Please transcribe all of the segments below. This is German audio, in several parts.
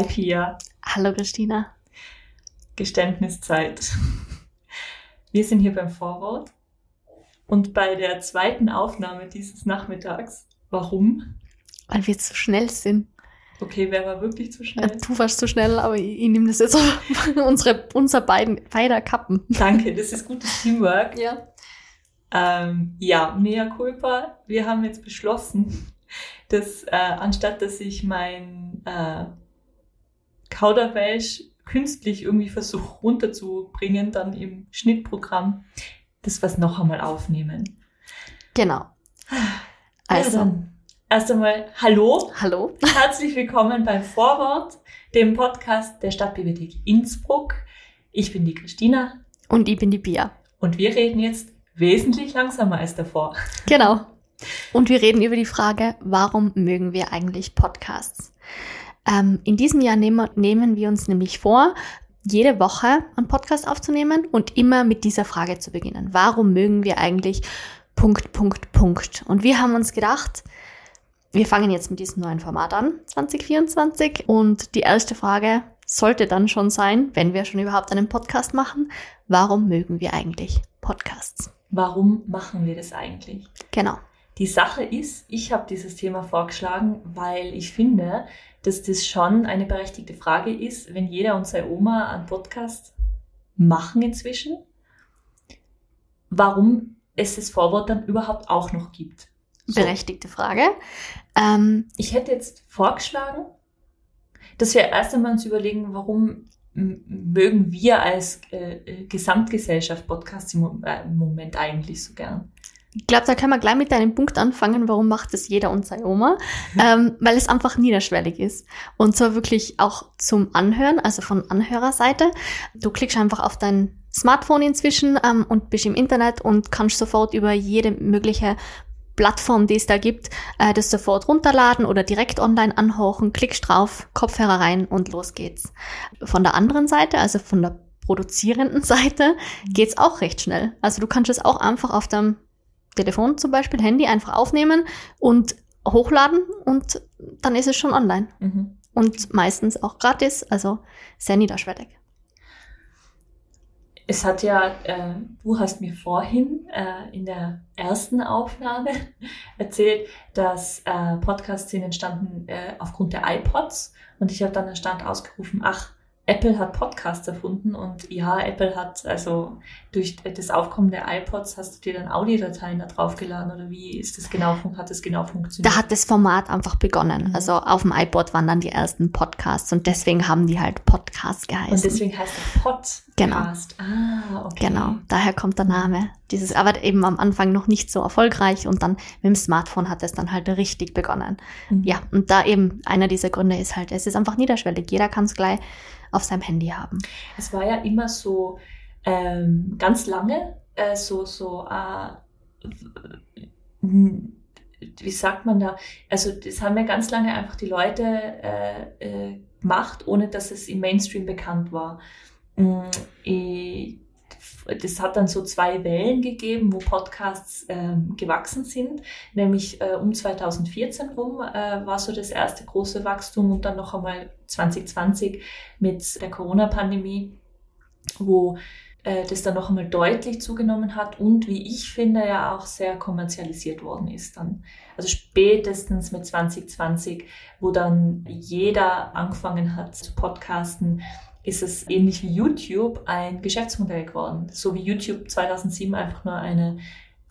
Hi Pia. Hallo Christina. Geständniszeit. Wir sind hier beim Vorwort und bei der zweiten Aufnahme dieses Nachmittags. Warum? Weil wir zu schnell sind. Okay, wer war wirklich zu schnell? Du warst zu schnell, aber ich, ich nehme das jetzt auf unsere, unser beiden, beider Kappen. Danke, das ist gutes Teamwork. Ja. Ähm, ja, mea culpa. Wir haben jetzt beschlossen, dass äh, anstatt dass ich mein äh, Kauderwelsch künstlich irgendwie versuche runterzubringen, dann im Schnittprogramm das was noch einmal aufnehmen. Genau. Also, ja, erst einmal Hallo. Hallo. Herzlich willkommen beim Vorwort, dem Podcast der Stadtbibliothek Innsbruck. Ich bin die Christina. Und ich bin die Bia. Und wir reden jetzt wesentlich langsamer als davor. Genau. Und wir reden über die Frage, warum mögen wir eigentlich Podcasts? Ähm, in diesem Jahr nehmen, nehmen wir uns nämlich vor, jede Woche einen Podcast aufzunehmen und immer mit dieser Frage zu beginnen. Warum mögen wir eigentlich Punkt, Punkt, Punkt? Und wir haben uns gedacht, wir fangen jetzt mit diesem neuen Format an, 2024. Und die erste Frage sollte dann schon sein, wenn wir schon überhaupt einen Podcast machen, warum mögen wir eigentlich Podcasts? Warum machen wir das eigentlich? Genau. Die Sache ist, ich habe dieses Thema vorgeschlagen, weil ich finde, dass das schon eine berechtigte Frage ist, wenn jeder und seine Oma einen Podcast machen inzwischen, warum es das Vorwort dann überhaupt auch noch gibt. So. Berechtigte Frage. Ähm, ich hätte jetzt vorgeschlagen, dass wir erst einmal uns überlegen, warum mögen wir als äh, äh, Gesamtgesellschaft Podcasts äh, im Moment eigentlich so gern? Ich glaube, da können wir gleich mit deinem Punkt anfangen, warum macht es jeder und seine Oma? ähm, weil es einfach niederschwellig ist. Und zwar wirklich auch zum Anhören, also von Anhörerseite. Du klickst einfach auf dein Smartphone inzwischen ähm, und bist im Internet und kannst sofort über jede mögliche Plattform, die es da gibt, äh, das sofort runterladen oder direkt online anhören, klickst drauf, Kopfhörer rein und los geht's. Von der anderen Seite, also von der produzierenden Seite, geht's auch recht schnell. Also du kannst es auch einfach auf deinem Telefon zum Beispiel, Handy einfach aufnehmen und hochladen und dann ist es schon online. Mhm. Und meistens auch gratis, also sehr niederschwellig. Es hat ja, äh, du hast mir vorhin äh, in der ersten Aufnahme erzählt, dass äh, Podcasts sind entstanden äh, aufgrund der iPods und ich habe dann Stand ausgerufen, ach, Apple hat Podcasts erfunden und ja, Apple hat also durch das Aufkommen der iPods hast du dir dann Audiodateien da drauf geladen oder wie ist das genau, hat das genau funktioniert? Da hat das Format einfach begonnen. Mhm. Also auf dem iPod waren dann die ersten Podcasts und deswegen haben die halt Podcasts geheißen. Und deswegen heißt der Podcast. Genau. Ah, okay. Genau, daher kommt der Name. Dieses, aber eben am Anfang noch nicht so erfolgreich und dann mit dem Smartphone hat es dann halt richtig begonnen. Mhm. Ja, und da eben einer dieser Gründe ist halt, es ist einfach niederschwellig. Jeder kann es gleich auf seinem Handy haben. Es war ja immer so ähm, ganz lange äh, so, so äh, wie sagt man da? Also das haben ja ganz lange einfach die Leute äh, äh, gemacht, ohne dass es im Mainstream bekannt war. Mm, ich, das hat dann so zwei Wellen gegeben, wo Podcasts ähm, gewachsen sind. Nämlich äh, um 2014 rum äh, war so das erste große Wachstum und dann noch einmal 2020 mit der Corona-Pandemie, wo äh, das dann noch einmal deutlich zugenommen hat und wie ich finde ja auch sehr kommerzialisiert worden ist dann. Also spätestens mit 2020, wo dann jeder angefangen hat zu podcasten, ist es ähnlich wie YouTube ein Geschäftsmodell geworden. So wie YouTube 2007 einfach nur eine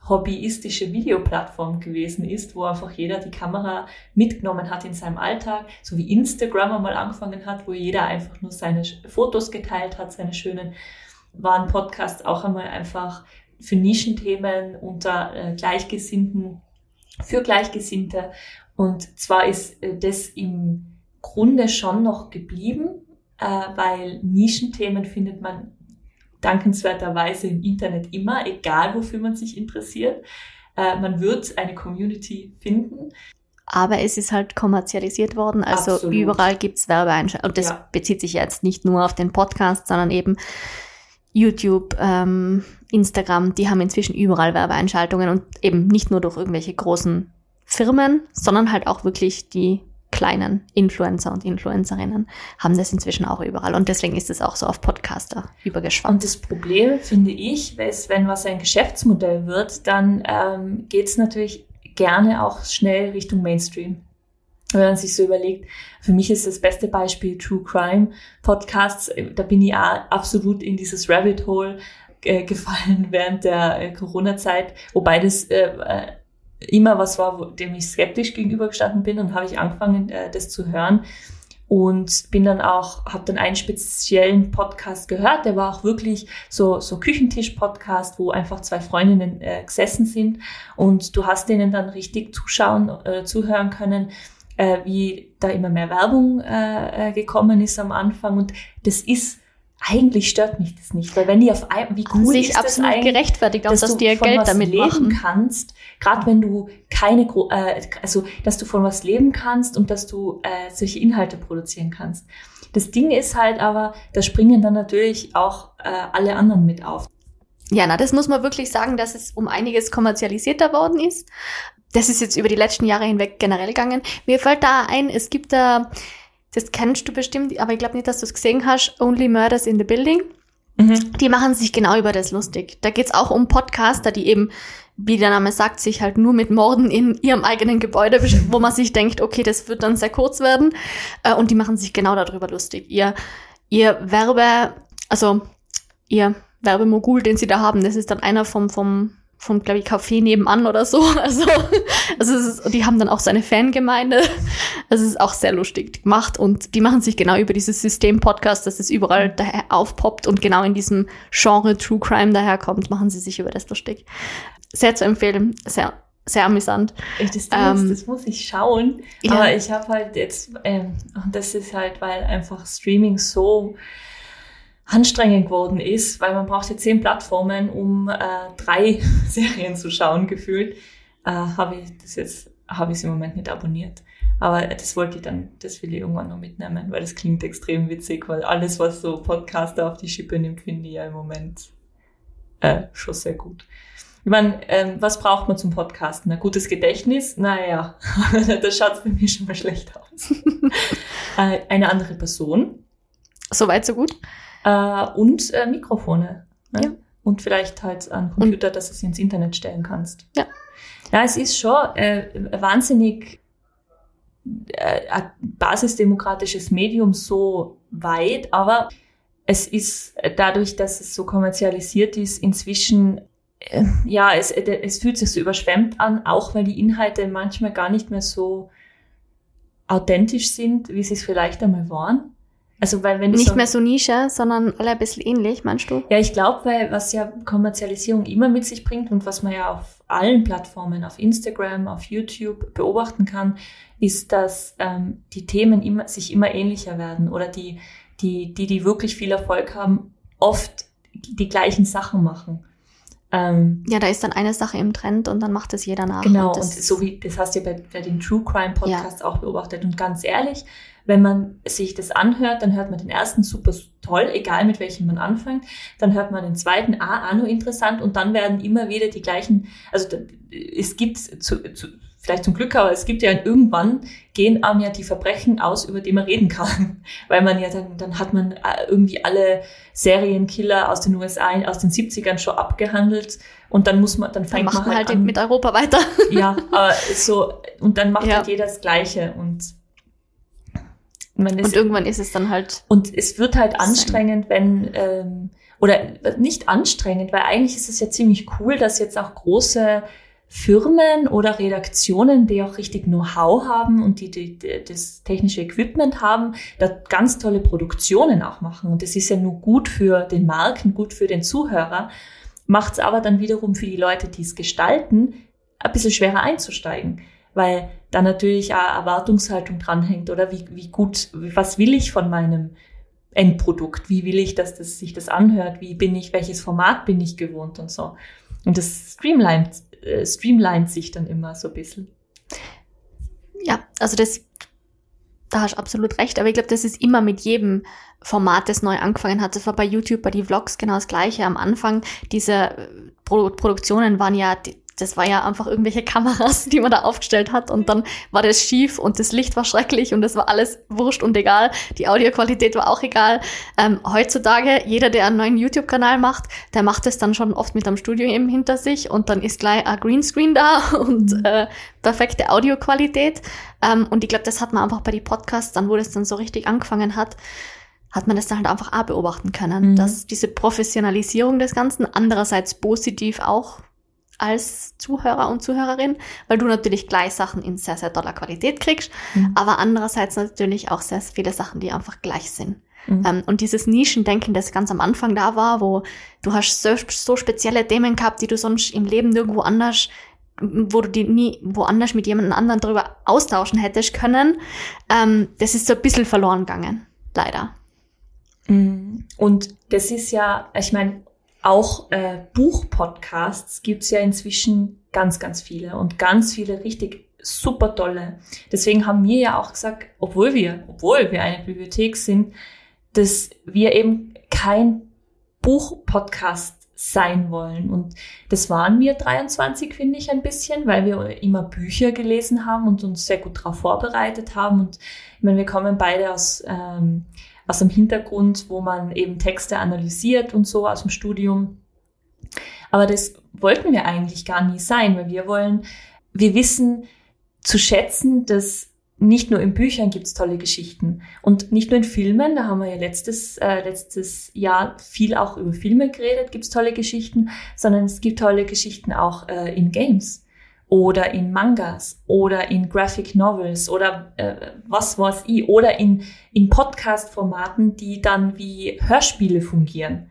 hobbyistische Videoplattform gewesen ist, wo einfach jeder die Kamera mitgenommen hat in seinem Alltag, so wie Instagram einmal angefangen hat, wo jeder einfach nur seine Fotos geteilt hat, seine schönen, waren Podcasts auch einmal einfach für Nischenthemen unter äh, Gleichgesinnten, für Gleichgesinnte. Und zwar ist äh, das im Grunde schon noch geblieben, äh, weil Nischenthemen findet man dankenswerterweise im Internet immer, egal wofür man sich interessiert. Äh, man wird eine Community finden. Aber es ist halt kommerzialisiert worden, also Absolut. überall gibt's Werbeeinschaltungen. Und das ja. bezieht sich jetzt nicht nur auf den Podcast, sondern eben YouTube, ähm, Instagram, die haben inzwischen überall Werbeeinschaltungen und eben nicht nur durch irgendwelche großen Firmen, sondern halt auch wirklich die kleinen Influencer und Influencerinnen haben das inzwischen auch überall. Und deswegen ist es auch so auf Podcaster übergeschwappt. Und das Problem, finde ich, ist, wenn was ein Geschäftsmodell wird, dann ähm, geht es natürlich gerne auch schnell Richtung Mainstream. Wenn man sich so überlegt, für mich ist das beste Beispiel True Crime Podcasts. Da bin ich absolut in dieses Rabbit Hole äh, gefallen während der äh, Corona-Zeit, wobei das äh, äh immer was war, dem ich skeptisch gegenübergestanden bin und habe ich angefangen, äh, das zu hören. Und bin dann auch, habe dann einen speziellen Podcast gehört, der war auch wirklich so, so Küchentisch-Podcast, wo einfach zwei Freundinnen äh, gesessen sind. Und du hast denen dann richtig zuschauen, äh, zuhören können, äh, wie da immer mehr Werbung äh, äh gekommen ist am Anfang. Und das ist eigentlich stört mich das nicht, weil wenn die auf ein, wie cool sich ist absolut das gerechtfertigt, dass, dass du von Geld was damit leben machen. kannst, gerade wenn du keine, äh, also dass du von was leben kannst und dass du äh, solche Inhalte produzieren kannst. Das Ding ist halt aber, da springen dann natürlich auch äh, alle anderen mit auf. Ja, na, das muss man wirklich sagen, dass es um einiges kommerzialisierter worden ist. Das ist jetzt über die letzten Jahre hinweg generell gegangen. Mir fällt da ein, es gibt da, das kennst du bestimmt, aber ich glaube nicht, dass du es gesehen hast, Only Murders in the Building. Die machen sich genau über das lustig. Da geht's auch um Podcaster, die eben, wie der Name sagt, sich halt nur mit Morden in ihrem eigenen Gebäude, wo man sich denkt, okay, das wird dann sehr kurz werden. Äh, Und die machen sich genau darüber lustig. Ihr, ihr Werbe, also ihr Werbemogul, den sie da haben, das ist dann einer vom, vom, vom, glaube ich, Café nebenan oder so. Also, also ist, die haben dann auch so eine Fangemeinde. Also es ist auch sehr lustig gemacht und die machen sich genau über dieses System-Podcast, dass es überall daher aufpoppt und genau in diesem Genre True Crime daherkommt, machen sie sich über das lustig. Sehr zu empfehlen, sehr, sehr amüsant. Das, Ähm, das muss ich schauen. ja. Aber ich habe halt jetzt, ähm, und das ist halt, weil einfach Streaming so anstrengend geworden ist, weil man braucht ja zehn Plattformen, um äh, drei Serien zu schauen, gefühlt, äh, habe ich das jetzt, habe ich es im Moment nicht abonniert. Aber das wollte ich dann, das will ich irgendwann noch mitnehmen, weil das klingt extrem witzig, weil alles, was so Podcaster auf die Schippe nimmt, finde ich ja im Moment äh, schon sehr gut. Ich meine, ähm, was braucht man zum Podcasten? Ein gutes Gedächtnis? Naja, da schaut bei mir schon mal schlecht aus. äh, eine andere Person Soweit, so gut. Äh, und äh, Mikrofone. Ne? Ja. Und vielleicht halt einen Computer, dass du es ins Internet stellen kannst. Ja. Ja, es ist schon äh, wahnsinnig äh, ein basisdemokratisches Medium so weit, aber es ist dadurch, dass es so kommerzialisiert ist, inzwischen, äh, ja, es, äh, es fühlt sich so überschwemmt an, auch weil die Inhalte manchmal gar nicht mehr so authentisch sind, wie sie es vielleicht einmal waren. Also, weil wenn Nicht so, mehr so Nische, sondern alle ein bisschen ähnlich, meinst du? ja, ich glaube, weil was ja Kommerzialisierung immer mit sich bringt und was man ja auf allen Plattformen, auf Instagram, auf YouTube beobachten kann, ist, dass ähm, die Themen immer, sich immer ähnlicher werden oder die, die, die, die wirklich viel Erfolg haben, oft die gleichen Sachen machen. Ähm, Ja, da ist dann eine Sache im Trend und dann macht es jeder nach. Genau, und und, so wie, das hast du ja bei, bei den True Crime Podcasts auch beobachtet. Und ganz ehrlich, wenn man sich das anhört, dann hört man den ersten super toll, egal mit welchem man anfängt. Dann hört man den zweiten, ah, auch nur interessant. Und dann werden immer wieder die gleichen, also es gibt zu, zu, vielleicht zum Glück, aber es gibt ja irgendwann gehen einem ja die Verbrechen aus, über die man reden kann. Weil man ja dann, dann hat man äh, irgendwie alle Serienkiller aus den USA aus den 70ern schon abgehandelt. Und dann muss man, dann dann fängt macht man man halt, halt an, mit Europa weiter. ja, aber so, und dann macht Ja. halt jeder das Gleiche und man ist, Und irgendwann ist es dann halt, und es wird halt Sein. anstrengend, wenn, ähm, oder nicht anstrengend, weil eigentlich ist es ja ziemlich cool, dass jetzt auch große Firmen oder Redaktionen, die auch richtig Know-how haben und die, die, die das technische Equipment haben, da ganz tolle Produktionen auch machen. Und das ist ja nur gut für den Markt und gut für den Zuhörer, macht es aber dann wiederum für die Leute, die es gestalten, ein bisschen schwerer einzusteigen, weil da natürlich auch Erwartungshaltung dranhängt oder wie, wie gut, was will ich von meinem Endprodukt, wie will ich, dass das, sich das anhört, wie bin ich, welches Format bin ich gewohnt und so. Und das streamlined, äh, streamlined sich dann immer so ein bisschen. ja, also das, da hast du absolut recht, aber ich glaube, das ist immer mit jedem Format, das neu angefangen hat. Das war bei YouTube, bei die Vlogs genau das Gleiche. Am Anfang, diese Pro Produktionen waren ja, die, das war ja einfach irgendwelche Kameras, die man da aufgestellt hat und dann war das schief und das Licht war schrecklich und es war alles wurscht und egal. Die Audioqualität war auch egal. Ähm, heutzutage, jeder, der einen neuen YouTube-Kanal macht, der macht es dann schon oft mit einem Studio eben hinter sich und dann ist gleich ein Greenscreen da und mhm. äh, perfekte Audioqualität. Ähm, und ich glaube, das hat man einfach bei den Podcasts, dann wo das dann so richtig angefangen hat, hat man das dann halt einfach auch beobachten können, mhm. dass diese Professionalisierung des Ganzen andererseits positiv auch als Zuhörer und Zuhörerin, weil du natürlich gleich Sachen in sehr, sehr toller Qualität kriegst, mhm. aber andererseits natürlich auch sehr, sehr viele Sachen, die einfach gleich sind. Mhm. Ähm, und dieses Nischendenken, das ganz am Anfang da war, wo du hast so, so spezielle Themen gehabt, die du sonst im Leben nirgendwo anders wo du die nie woanders mit jemandem anderen darüber austauschen hättest können, ähm, das ist so ein bisschen verloren gegangen, leider. Mhm. Und das ist ja, ich meine, auch äh, Buchpodcasts gibt's ja inzwischen ganz, ganz viele und ganz viele richtig super tolle. Deswegen haben wir ja auch gesagt, obwohl wir, obwohl wir eine Bibliothek sind, dass wir eben kein Buchpodcast sein wollen. Und das waren wir 23, finde ich, ein bisschen, weil wir immer Bücher gelesen haben und uns sehr gut darauf vorbereitet haben. Und ich meine, wir kommen beide aus ähm, aus dem Hintergrund, wo man eben Texte analysiert und so aus dem Studium. Aber das wollten wir eigentlich gar nie sein, weil wir wollen, wir wissen zu schätzen, dass nicht nur in Büchern gibt's tolle Geschichten und nicht nur in Filmen, da haben wir ja letztes, äh, letztes Jahr viel auch über Filme geredet, gibt's tolle Geschichten, sondern es gibt tolle Geschichten auch äh, in Games oder in Mangas oder in Graphic Novels oder äh, was weiß ich oder in, in Podcast-Formaten, die dann wie Hörspiele fungieren.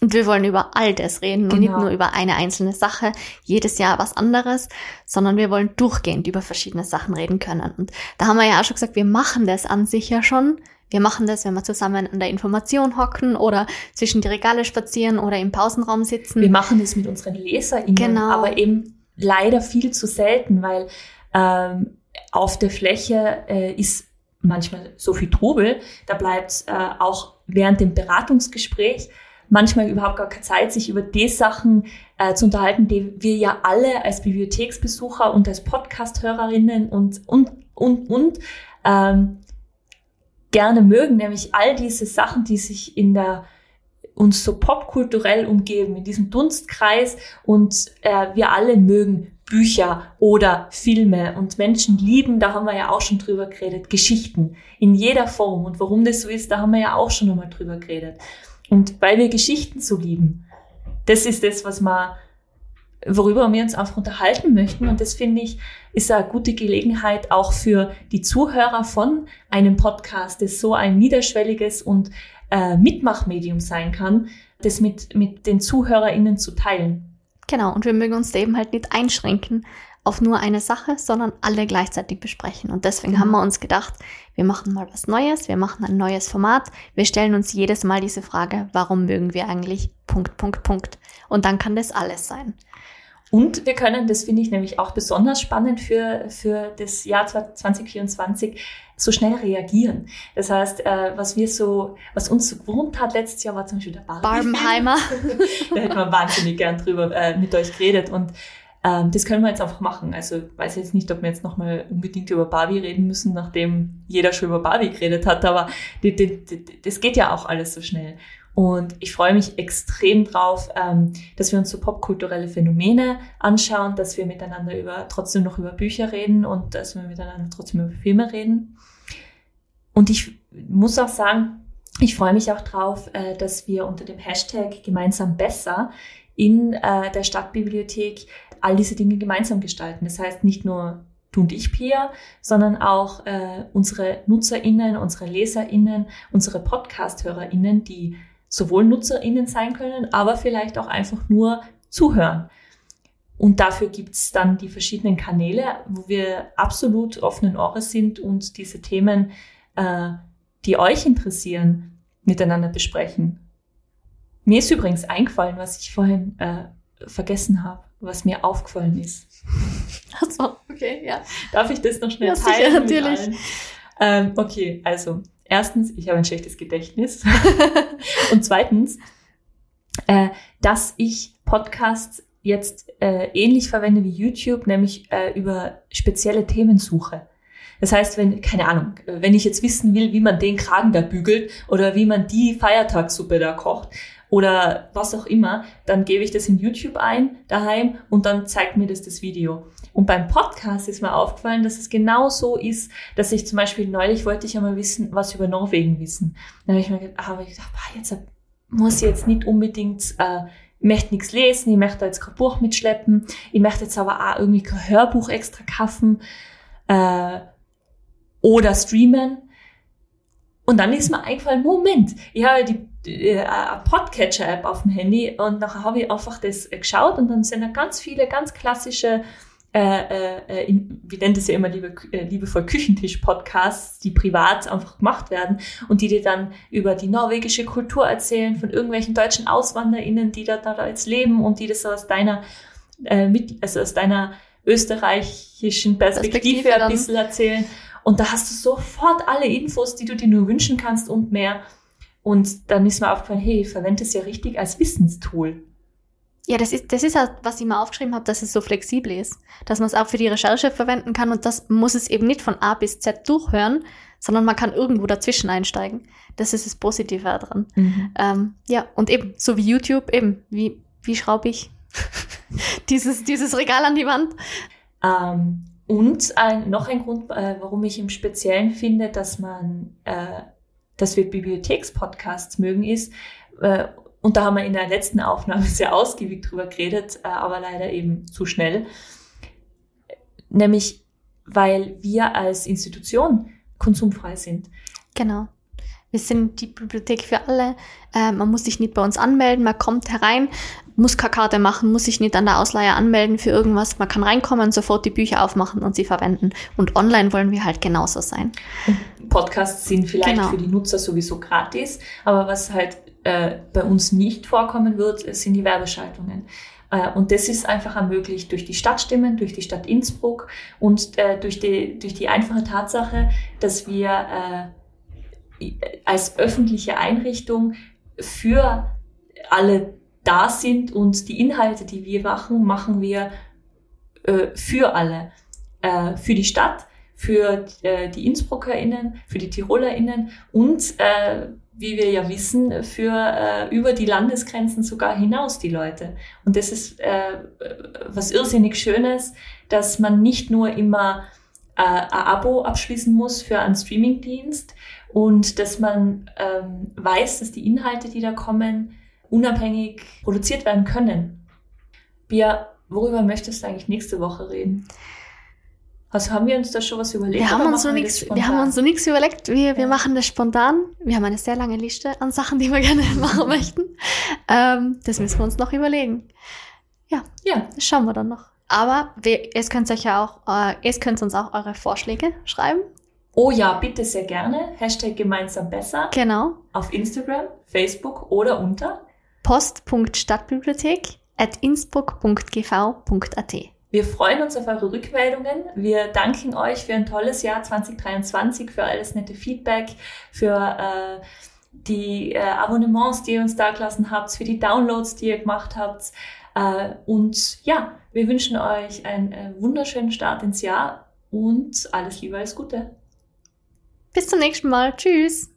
Und wir wollen über all das reden genau. und nicht genau. nur über eine einzelne Sache, jedes Jahr was anderes, sondern wir wollen durchgehend über verschiedene Sachen reden können. Und da haben wir ja auch schon gesagt, wir machen das an sich ja schon. Wir machen das, wenn wir zusammen an der Information hocken oder zwischen die Regale spazieren oder im Pausenraum sitzen. Wir machen das mit unseren LeserInnen, genau. aber eben leider viel zu selten, weil ähm, auf der Fläche äh, ist manchmal so viel Trubel, da bleibt äh, auch während dem Beratungsgespräch manchmal überhaupt gar keine Zeit, sich über die Sachen äh, zu unterhalten, die wir ja alle als Bibliotheksbesucher und als Podcast-Hörerinnen und, und, und, und ähm, gerne mögen, nämlich all diese Sachen, die sich in der uns so popkulturell umgeben, in diesem Dunstkreis und äh, wir alle mögen Bücher oder Filme und Menschen lieben, da haben wir ja auch schon drüber geredet, Geschichten in jeder Form und warum das so ist, da haben wir ja auch schon einmal drüber geredet. Und weil wir Geschichten so lieben, das ist das, was wir, worüber wir uns einfach unterhalten möchten und das finde ich, ist eine gute Gelegenheit auch für die Zuhörer von einem Podcast, das so ein niederschwelliges und äh, Mitmachmedium sein kann, das mit, mit den ZuhörerInnen zu teilen. Genau, und wir mögen uns da eben halt nicht einschränken auf nur eine Sache, sondern alle gleichzeitig besprechen. Und deswegen mhm. haben wir uns gedacht, wir machen mal was Neues, wir machen ein neues Format, wir stellen uns jedes Mal diese Frage, warum mögen wir eigentlich Punkt, Punkt, Punkt. Und dann kann das alles sein. Und wir können, das finde ich nämlich auch besonders spannend für, für das Jahr 2024, so schnell reagieren. Das heißt, äh, was wir so, was uns so gewohnt hat letztes Jahr war zum Beispiel der Barbie. Barbenheimer. da hätten wir wahnsinnig gern drüber äh, mit euch geredet und ähm, das können wir jetzt einfach machen. Also weiß jetzt nicht, ob wir jetzt nochmal unbedingt über Barbie reden müssen, nachdem jeder schon über Barbie geredet hat, aber die, die, die, das geht ja auch alles so schnell. Und ich freue mich extrem drauf, ähm, dass wir uns so popkulturelle Phänomene anschauen, dass wir miteinander über, trotzdem noch über Bücher reden und dass wir miteinander trotzdem über Filme reden. Und ich muss auch sagen, ich freue mich auch drauf, äh, dass wir unter dem Hashtag gemeinsam besser in äh, der Stadtbibliothek all diese Dinge gemeinsam gestalten. Das heißt nicht nur du und ich, Pia, sondern auch äh, unsere NutzerInnen, unsere LeserInnen, unsere Podcast-HörerInnen, die sowohl NutzerInnen sein können, aber vielleicht auch einfach nur zuhören. Und dafür gibt's dann die verschiedenen Kanäle, wo wir absolut offenen Ohres sind und diese Themen, äh, die euch interessieren, miteinander besprechen. Mir ist übrigens eingefallen, was ich vorhin äh, vergessen habe, was mir aufgefallen ist. Achso, okay, ja. Darf ich das noch schnell ja, teilen? Sicher, natürlich. Ähm, okay, also erstens, ich habe ein schlechtes Gedächtnis. und zweitens, äh, dass ich Podcasts jetzt äh, ähnlich verwende wie YouTube, nämlich äh, über spezielle Themensuche. Das heißt, wenn, keine Ahnung, wenn ich jetzt wissen will, wie man den Kragen da bügelt oder wie man die Feiertagssuppe da kocht oder was auch immer, dann gebe ich das in YouTube ein, daheim, und dann zeigt mir das das Video. Und beim Podcast ist mir aufgefallen, dass es genau so ist, dass ich zum Beispiel neulich wollte ich einmal wissen, was über Norwegen wissen. Dann habe ich mir gedacht, ah, gedacht ah, jetzt muss ich jetzt nicht unbedingt, äh, ich möchte nichts lesen, ich möchte jetzt kein Buch mitschleppen, ich möchte jetzt aber auch irgendwie kein Hörbuch extra kaufen äh, oder streamen. Und dann ist mir eingefallen, Moment, ich habe die äh, Podcatcher-App auf dem Handy und nachher habe ich einfach das geschaut und dann sind da ganz viele ganz klassische äh, äh, in, wir nennen das ja immer liebe, äh, liebevoll Küchentisch-Podcasts, die privat einfach gemacht werden und die dir dann über die norwegische Kultur erzählen, von irgendwelchen deutschen AuswanderInnen, die da, da jetzt leben und die das aus deiner, äh, mit, also aus deiner österreichischen Perspektive, Perspektive ein bisschen erzählen. Und da hast du sofort alle Infos, die du dir nur wünschen kannst und mehr. Und dann ist mir aufgefallen, hey, verwende es ja richtig als Wissenstool. Ja, das ist, das ist halt, was ich mal aufgeschrieben habe, dass es so flexibel ist, dass man es auch für die Recherche verwenden kann und das muss es eben nicht von A bis Z durchhören, sondern man kann irgendwo dazwischen einsteigen. Das ist das Positive daran. Mhm. Ähm, ja, und eben, so wie YouTube, eben, wie, wie schraube ich dieses, dieses Regal an die Wand? Ähm, und ein, noch ein Grund, äh, warum ich im Speziellen finde, dass man, äh, dass wir Bibliothekspodcasts mögen, ist, äh, und da haben wir in der letzten Aufnahme sehr ausgiebig drüber geredet, äh, aber leider eben zu schnell. Nämlich, weil wir als Institution konsumfrei sind. Genau. Wir sind die Bibliothek für alle. Äh, man muss sich nicht bei uns anmelden. Man kommt herein, muss keine Karte machen, muss sich nicht an der Ausleihe anmelden für irgendwas. Man kann reinkommen, sofort die Bücher aufmachen und sie verwenden. Und online wollen wir halt genauso sein. Podcasts sind vielleicht genau. für die Nutzer sowieso gratis, aber was halt äh, bei uns nicht vorkommen wird, sind die Werbeschaltungen. Äh, und das ist einfach ermöglicht durch die Stadtstimmen, durch die Stadt Innsbruck und äh, durch, die, durch die einfache Tatsache, dass wir äh, als öffentliche Einrichtung für alle da sind und die Inhalte, die wir machen, machen wir äh, für alle. Für die Stadt, für äh, die InnsbruckerInnen, für die TirolerInnen und äh, wie wir ja wissen, für äh, über die Landesgrenzen sogar hinaus die Leute. Und das ist äh, was irrsinnig Schönes, dass man nicht nur immer äh, ein Abo abschließen muss für einen Streamingdienst und dass man ähm, weiß, dass die Inhalte, die da kommen, unabhängig produziert werden können. Bia, worüber möchtest du eigentlich nächste Woche reden? Also haben wir uns da schon was überlegt? Wir haben uns so nichts, wir haben uns so nichts überlegt. Wir, wir machen das spontan. Wir haben eine sehr lange Liste an Sachen, die wir gerne machen möchten. Ähm, das müssen wir uns noch überlegen. Ja, ja, das schauen wir dann noch. Aber wir, es könnt euch ja auch, äh, es könnt uns auch eure Vorschläge schreiben. Oh ja, bitte sehr gerne. Hashtag gemeinsam besser. Genau. Auf Instagram, Facebook oder unter post.stadtbibliothek at innsbruck.gv.at. Wir freuen uns auf eure Rückmeldungen. Wir danken euch für ein tolles Jahr 2023, für alles nette Feedback, für äh, die äh, Abonnements, die ihr uns da gelassen habt, für die Downloads, die ihr gemacht habt. Äh, und ja, wir wünschen euch einen äh, wunderschönen Start ins Jahr und alles Liebe, alles Gute. Bis zum nächsten Mal. Tschüss.